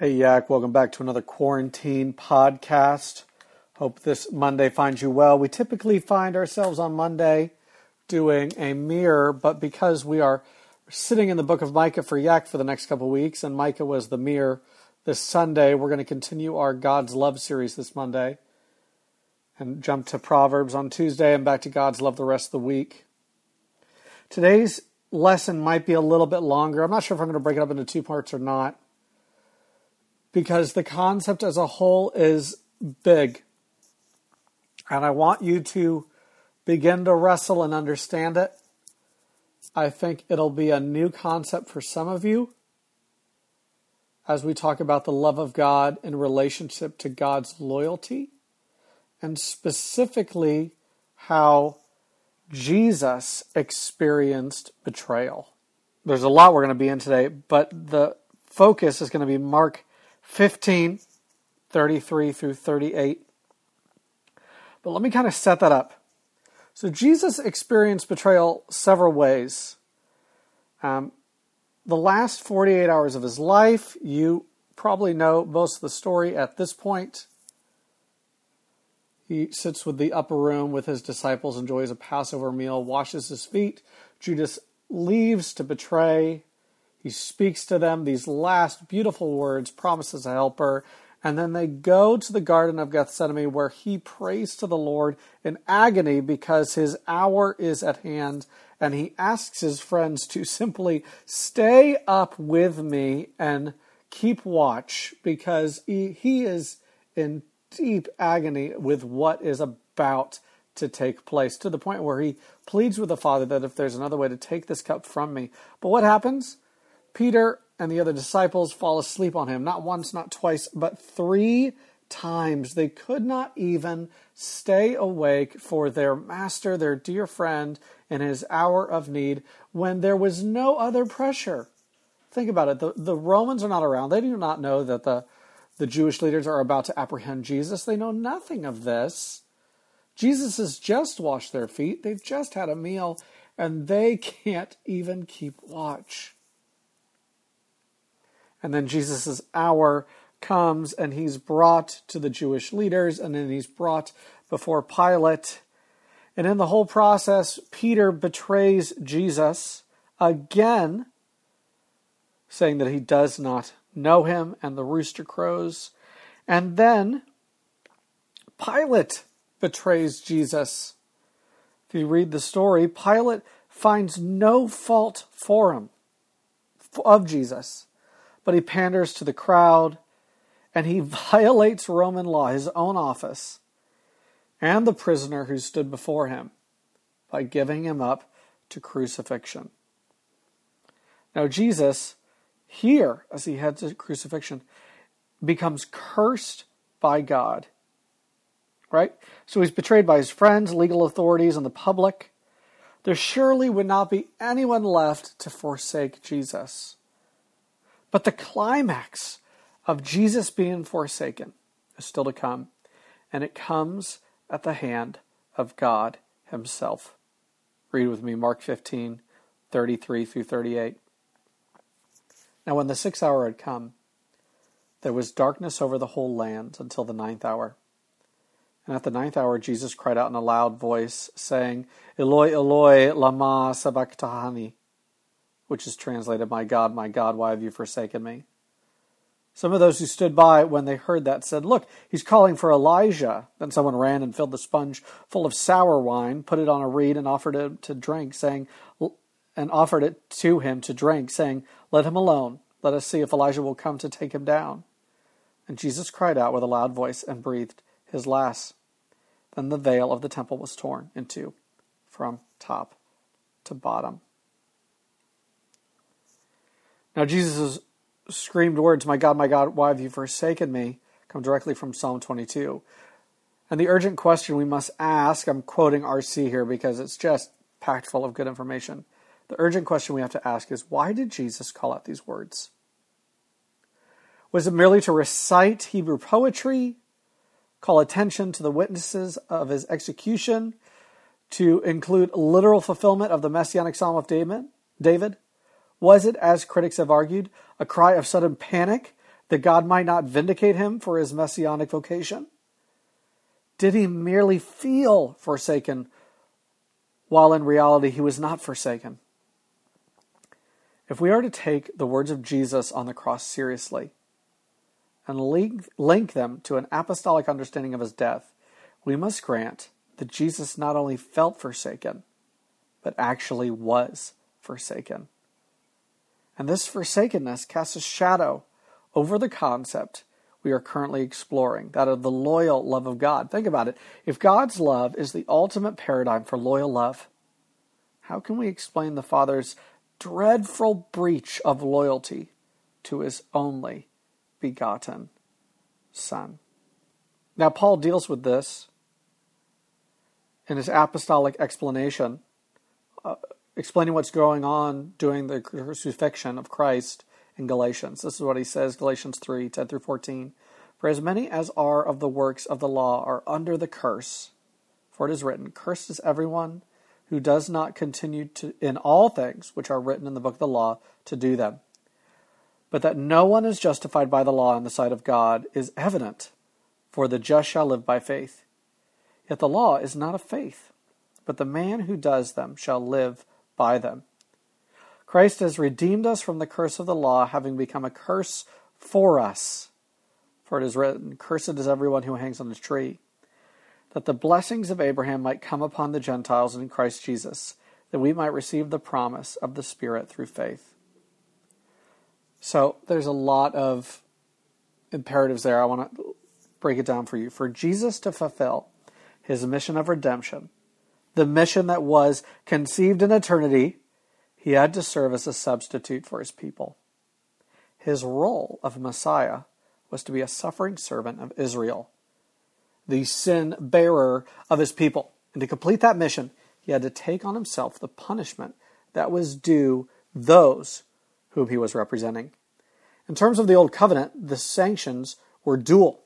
Hey, Yak, welcome back to another quarantine podcast. Hope this Monday finds you well. We typically find ourselves on Monday doing a mirror, but because we are sitting in the book of Micah for Yak for the next couple weeks, and Micah was the mirror this Sunday, we're going to continue our God's Love series this Monday and jump to Proverbs on Tuesday and back to God's Love the rest of the week. Today's lesson might be a little bit longer. I'm not sure if I'm going to break it up into two parts or not because the concept as a whole is big. And I want you to begin to wrestle and understand it. I think it'll be a new concept for some of you as we talk about the love of God in relationship to God's loyalty, and specifically how Jesus experienced betrayal. There's a lot we're going to be in today, but the focus is going to be Mark 15, 33 through 38. But let me kind of set that up. So Jesus experienced betrayal several ways. Um, the last 48 hours of his life, you probably know most of the story at this point. He sits with the upper room with his disciples, enjoys a Passover meal, washes his feet. Judas leaves to betray. He speaks to them these last beautiful words, promises a helper, and then they go to the Garden of Gethsemane where he prays to the Lord in agony because his hour is at hand. And he asks his friends to simply stay up with me and keep watch because he, he is in deep agony with what is about to take place to the point where he pleads with the Father that if there's another way to take this cup from me. But what happens? Peter and the other disciples fall asleep on him, not once, not twice, but three times. They could not even stay awake for their master, their dear friend, in his hour of need when there was no other pressure. Think about it. The, the Romans are not around. They do not know that the, the Jewish leaders are about to apprehend Jesus. They know nothing of this. Jesus has just washed their feet. They've just had a meal, and they can't even keep watch. And then Jesus' hour comes and he's brought to the Jewish leaders and then he's brought before Pilate. And in the whole process, Peter betrays Jesus again, saying that he does not know him, and the rooster crows. And then Pilate betrays Jesus. If you read the story, Pilate finds no fault for him, of Jesus but he panders to the crowd and he violates Roman law, his own office, and the prisoner who stood before him by giving him up to crucifixion. Now, Jesus, here, as he heads to crucifixion, becomes cursed by God. Right? So he's betrayed by his friends, legal authorities, and the public. There surely would not be anyone left to forsake Jesus. But the climax of Jesus being forsaken is still to come, and it comes at the hand of God Himself. Read with me Mark 15, 33 through 38. Now, when the sixth hour had come, there was darkness over the whole land until the ninth hour. And at the ninth hour, Jesus cried out in a loud voice, saying, Eloi, Eloi, lama sabachthani, which is translated, My God, my God, why have you forsaken me? Some of those who stood by when they heard that said, Look, he's calling for Elijah. Then someone ran and filled the sponge full of sour wine, put it on a reed, and offered it to drink, saying, and offered it to him to drink, saying, Let him alone. Let us see if Elijah will come to take him down. And Jesus cried out with a loud voice and breathed his last. Then the veil of the temple was torn in two from top to bottom. Now, Jesus' screamed words, My God, my God, why have you forsaken me? come directly from Psalm 22. And the urgent question we must ask, I'm quoting RC here because it's just packed full of good information. The urgent question we have to ask is why did Jesus call out these words? Was it merely to recite Hebrew poetry, call attention to the witnesses of his execution, to include literal fulfillment of the messianic psalm of David? David? Was it, as critics have argued, a cry of sudden panic that God might not vindicate him for his messianic vocation? Did he merely feel forsaken while in reality he was not forsaken? If we are to take the words of Jesus on the cross seriously and link, link them to an apostolic understanding of his death, we must grant that Jesus not only felt forsaken, but actually was forsaken. And this forsakenness casts a shadow over the concept we are currently exploring, that of the loyal love of God. Think about it. If God's love is the ultimate paradigm for loyal love, how can we explain the Father's dreadful breach of loyalty to his only begotten Son? Now, Paul deals with this in his apostolic explanation, uh, explaining what's going on during the crucifixion of Christ in Galatians. This is what he says, Galatians 3 10 through 14. For as many as are of the works of the law are under the curse. For it is written, Cursed is everyone who does not continue to, in all things which are written in the book of the law to do them. But that no one is justified by the law in the sight of God is evident, for the just shall live by faith. Yet the law is not of faith, but the man who does them shall live by them. Christ has redeemed us from the curse of the law, having become a curse for us. For it is written, Cursed is everyone who hangs on a tree, that the blessings of Abraham might come upon the Gentiles in Christ Jesus, that we might receive the promise of the Spirit through faith. So there's a lot of imperatives there. I want to break it down for you. For Jesus to fulfill his mission of redemption, the mission that was conceived in eternity he had to serve as a substitute for his people. His role of Messiah was to be a suffering servant of Israel, the sin bearer of his people. And to complete that mission, he had to take on himself the punishment that was due those whom he was representing. In terms of the Old Covenant, the sanctions were dual.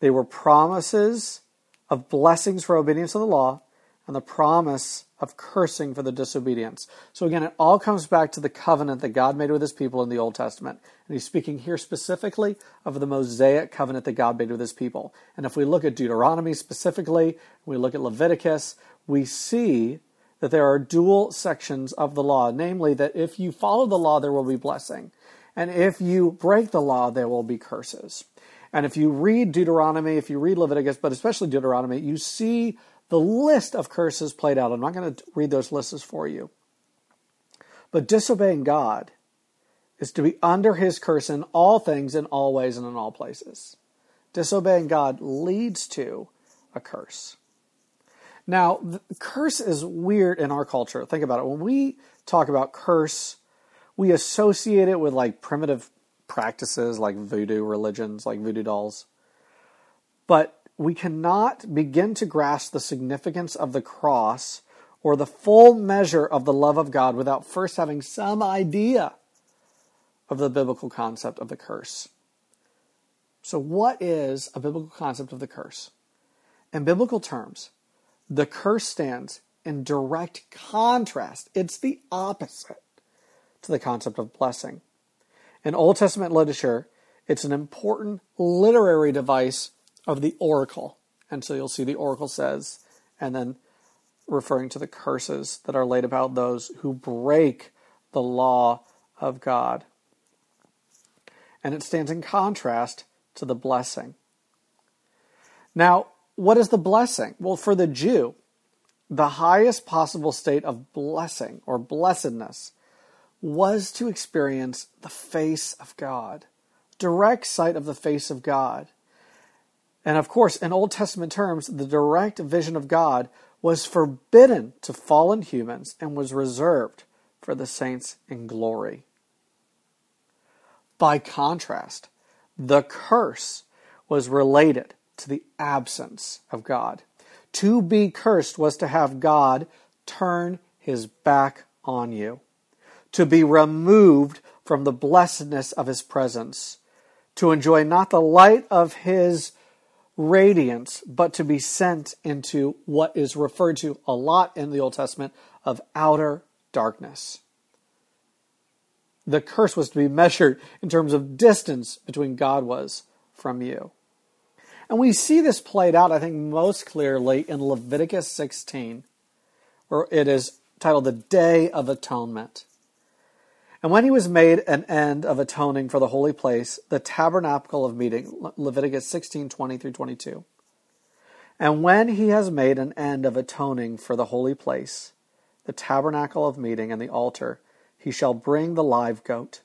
They were promises of blessings for obedience to the law and the promise of cursing for the disobedience. So again, it all comes back to the covenant that God made with his people in the Old Testament. And he's speaking here specifically of the Mosaic covenant that God made with his people. And if we look at Deuteronomy specifically, we look at Leviticus, we see that there are dual sections of the law, namely that if you follow the law, there will be blessing. And if you break the law, there will be curses. And if you read Deuteronomy, if you read Leviticus, but especially Deuteronomy, you see the list of curses played out. I'm not going to read those lists for you. But disobeying God is to be under his curse in all things, in all ways, and in all places. Disobeying God leads to a curse. Now, curse is weird in our culture. Think about it. When we talk about curse, we associate it with like primitive practices like voodoo religions, like voodoo dolls. But we cannot begin to grasp the significance of the cross or the full measure of the love of God without first having some idea of the biblical concept of the curse. So, what is a biblical concept of the curse? In biblical terms, the curse stands in direct contrast, it's the opposite to the concept of blessing. In Old Testament literature, it's an important literary device of the oracle. And so you'll see the oracle says, and then referring to the curses that are laid about those who break the law of God. And it stands in contrast to the blessing. Now, what is the blessing? Well, for the Jew, the highest possible state of blessing or blessedness was to experience the face of God, direct sight of the face of God. And of course, in Old Testament terms, the direct vision of God was forbidden to fallen humans and was reserved for the saints in glory. By contrast, the curse was related to the absence of God. To be cursed was to have God turn his back on you, to be removed from the blessedness of his presence, to enjoy not the light of his radiance, but to be sent into what is referred to a lot in the Old Testament of outer darkness. the curse was to be measured in terms of distance between God was from you. And we see this played out, I think, most clearly in Leviticus 16, where it is titled the Day of Atonement. And when he was made an end of atoning for the holy place, the tabernacle of meeting, Leviticus 16, 20 through 22. And when he has made an end of atoning for the holy place, the tabernacle of meeting and the altar, he shall bring the live goat.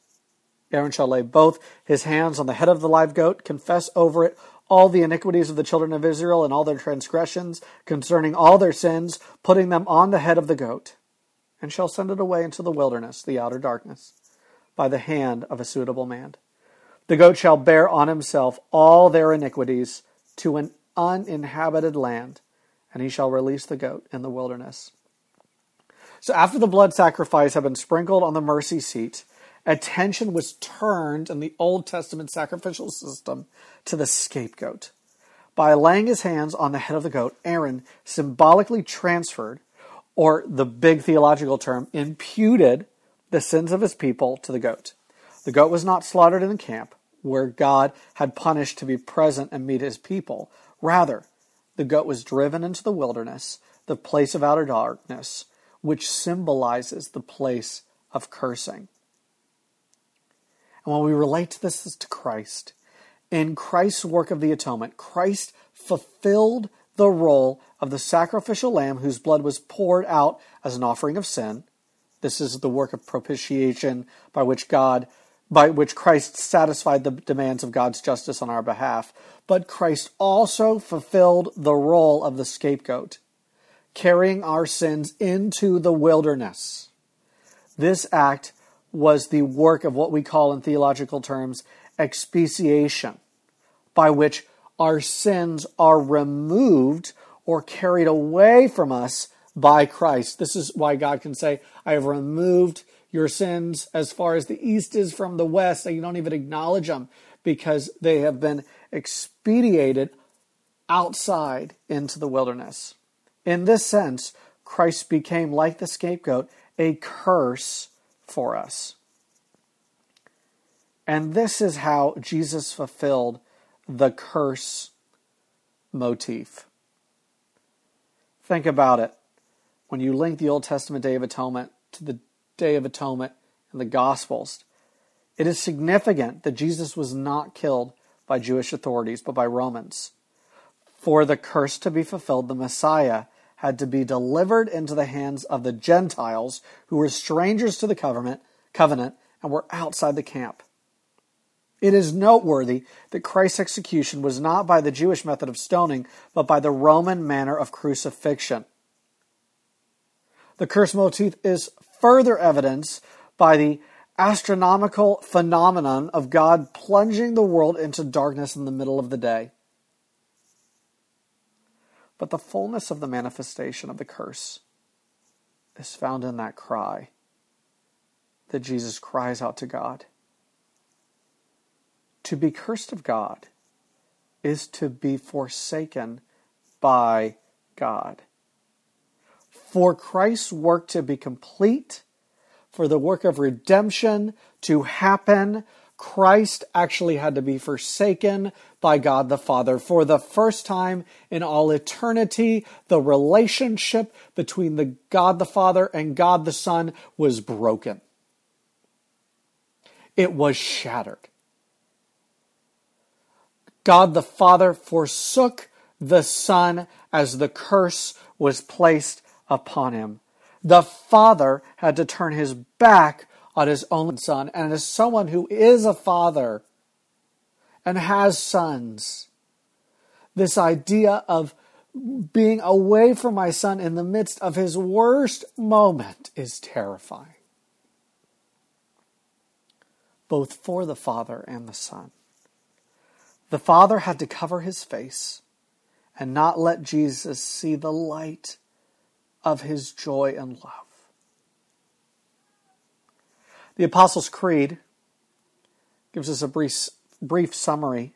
Aaron shall lay both his hands on the head of the live goat, confess over it all the iniquities of the children of Israel and all their transgressions concerning all their sins, putting them on the head of the goat, and shall send it away into the wilderness, the outer darkness, by the hand of a suitable man. The goat shall bear on himself all their iniquities to an uninhabited land, and he shall release the goat in the wilderness. So after the blood sacrifice had been sprinkled on the mercy seat, attention was turned in the Old Testament sacrificial system to the scapegoat. By laying his hands on the head of the goat, Aaron symbolically transferred, or the big theological term, imputed the sins of his people to the goat. The goat was not slaughtered in the camp, where God had punished to be present and meet his people. Rather, the goat was driven into the wilderness, the place of outer darkness, which symbolizes the place of cursing. And when we relate this to Christ, in Christ's work of the atonement, Christ fulfilled the role of the sacrificial lamb whose blood was poured out as an offering of sin. This is the work of propitiation by which God by which Christ satisfied the demands of God's justice on our behalf. But Christ also fulfilled the role of the scapegoat carrying our sins into the wilderness. This act was the work of what we call in theological terms expiation, by which our sins are removed or carried away from us by Christ. This is why God can say, I have removed your sins as far as the east is from the west, and you don't even acknowledge them because they have been expedited outside into the wilderness. In this sense, Christ became, like the scapegoat, a curse for us. And this is how Jesus fulfilled the curse motif. Think about it. When you link the Old Testament Day of Atonement to the Day of Atonement in the Gospels, it is significant that Jesus was not killed by Jewish authorities, but by Romans. For the curse to be fulfilled, the Messiah had to be delivered into the hands of the Gentiles who were strangers to the covenant, and were outside the camp. It is noteworthy that Christ's execution was not by the Jewish method of stoning, but by the Roman manner of crucifixion. The curse motif is further evidence by the astronomical phenomenon of God plunging the world into darkness in the middle of the day. But the fullness of the manifestation of the curse is found in that cry that Jesus cries out to God. To be cursed of God is to be forsaken by God. For Christ's work to be complete, for the work of redemption to happen, Christ actually had to be forsaken by God the Father. For the first time in all eternity, the relationship between the God the Father and God the Son was broken. It was shattered. God the Father forsook the Son as the curse was placed upon him. The Father had to turn his back on his own son. And as someone who is a father and has sons, this idea of being away from my son in the midst of his worst moment is terrifying, both for the father and the son. The father had to cover his face and not let Jesus see the light of his joy and love. The Apostles' Creed gives us a brief, brief summary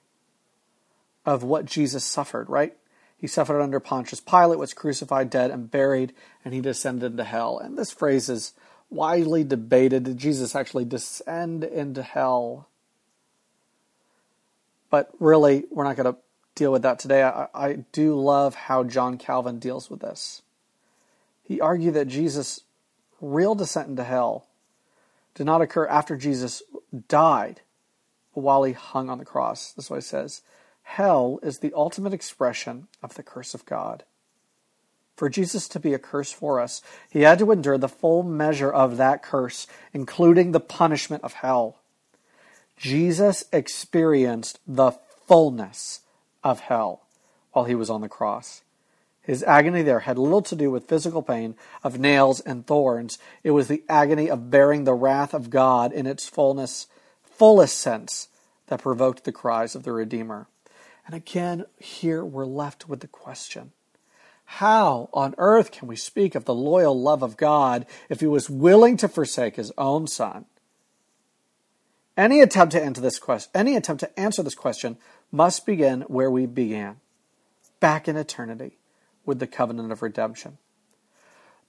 of what Jesus suffered, right? He suffered under Pontius Pilate, was crucified, dead, and buried, and he descended into hell. And this phrase is widely debated did Jesus actually descend into hell? But really, we're not going to deal with that today. I, I, do love how John Calvin deals with this. He argued that Jesus' real descent into hell did not occur after Jesus died but while he hung on the cross. That's what he says. Hell is the ultimate expression of the curse of God. For Jesus to be a curse for us, he had to endure the full measure of that curse, including the punishment of hell. Jesus experienced the fullness of hell while he was on the cross. His agony there had little to do with physical pain of nails and thorns. It was the agony of bearing the wrath of God in its fullness, fullest sense that provoked the cries of the Redeemer. And again, here we're left with the question How on earth can we speak of the loyal love of God if he was willing to forsake his own son any attempt to answer this question, any attempt to answer this question must begin where we began, back in eternity, with the covenant of redemption.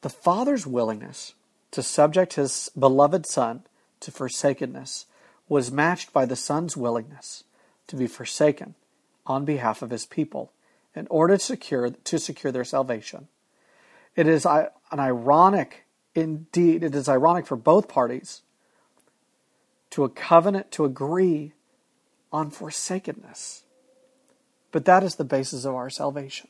The Father's willingness to subject his beloved Son to forsakenness was matched by the Son's willingness to be forsaken on behalf of his people in order to secure, to secure their salvation. It is an ironic, indeed, it is ironic for both parties to a covenant to agree on forsakenness. But that is the basis of our salvation.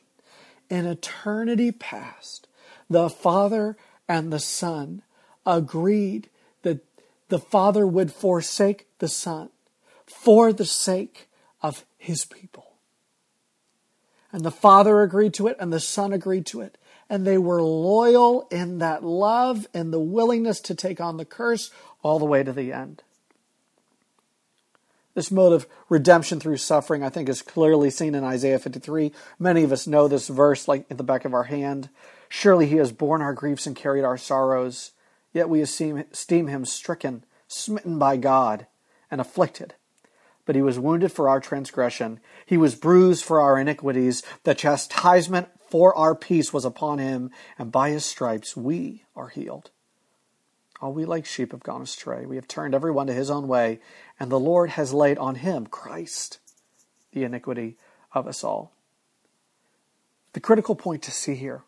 In eternity past, the Father and the Son agreed that the Father would forsake the Son for the sake of his people. And the Father agreed to it, and the Son agreed to it. And they were loyal in that love and the willingness to take on the curse all the way to the end. This mode of redemption through suffering, I think, is clearly seen in Isaiah 53. Many of us know this verse like in the back of our hand. Surely he has borne our griefs and carried our sorrows, yet we esteem him stricken, smitten by God, and afflicted. But he was wounded for our transgression, he was bruised for our iniquities. The chastisement for our peace was upon him, and by his stripes we are healed. We like sheep have gone astray. We have turned every one to his own way, and the Lord has laid on him, Christ, the iniquity of us all. The critical point to see here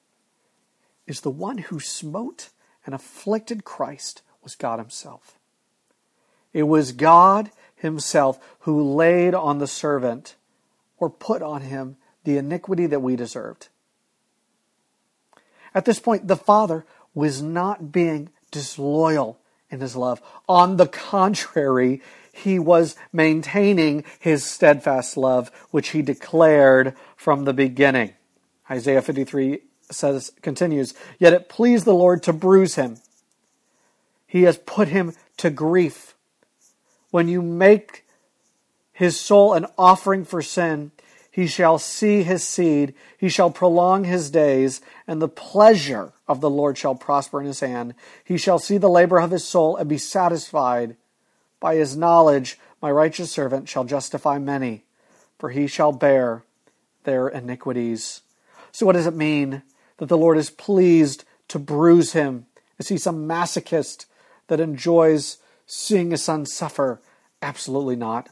is the one who smote and afflicted Christ was God Himself. It was God Himself who laid on the servant or put on him the iniquity that we deserved. At this point, the Father was not being disloyal in his love. On the contrary, he was maintaining his steadfast love, which he declared from the beginning. Isaiah 53 says, continues, Yet it pleased the Lord to bruise him. He has put him to grief. When you make his soul an offering for sin, he shall see his seed, he shall prolong his days, and the pleasure of the Lord shall prosper in his hand. He shall see the labor of his soul and be satisfied. By his knowledge, my righteous servant shall justify many, for he shall bear their iniquities. So, what does it mean that the Lord is pleased to bruise him? Is he some masochist that enjoys seeing his son suffer? Absolutely not.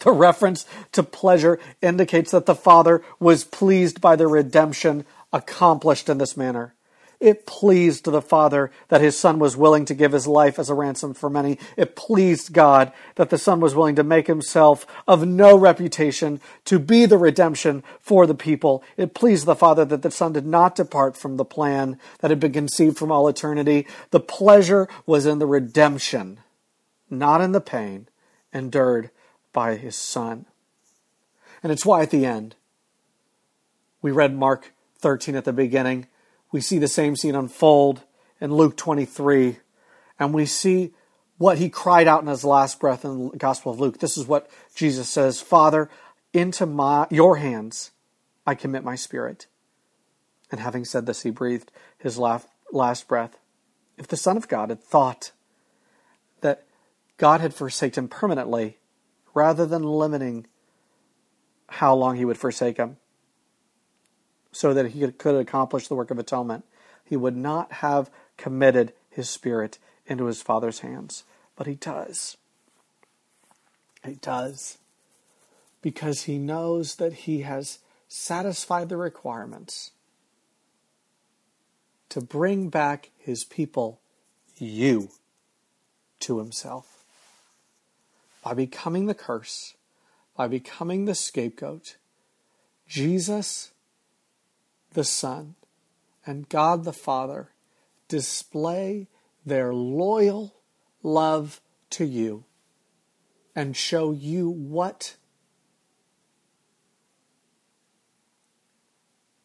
The reference to pleasure indicates that the Father was pleased by the redemption accomplished in this manner. It pleased the Father that his Son was willing to give his life as a ransom for many. It pleased God that the Son was willing to make himself of no reputation to be the redemption for the people. It pleased the Father that the Son did not depart from the plan that had been conceived from all eternity. The pleasure was in the redemption, not in the pain endured by his Son. And it's why at the end, we read Mark 13 at the beginning. We see the same scene unfold in Luke 23, and we see what he cried out in his last breath in the Gospel of Luke. This is what Jesus says Father, into my, your hands I commit my spirit. And having said this, he breathed his last, last breath. If the Son of God had thought that God had forsaken him permanently, rather than limiting how long he would forsake him so that he could, accomplish the work of atonement. He would not have committed his spirit into his Father's hands. But he does. He does. Because he knows that he has satisfied the requirements to bring back his people, you, to himself. By becoming the curse, by becoming the scapegoat, Jesus, the Son, and God the Father display their loyal love to you and show you what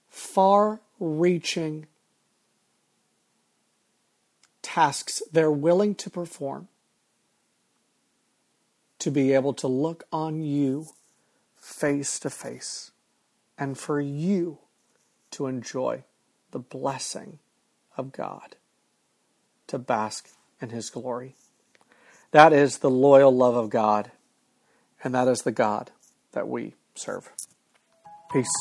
far reaching tasks they're willing to perform to be able to look on you face to face and for you to enjoy the blessing of God, to bask in His glory. That is the loyal love of God, and that is the God that we serve. Peace.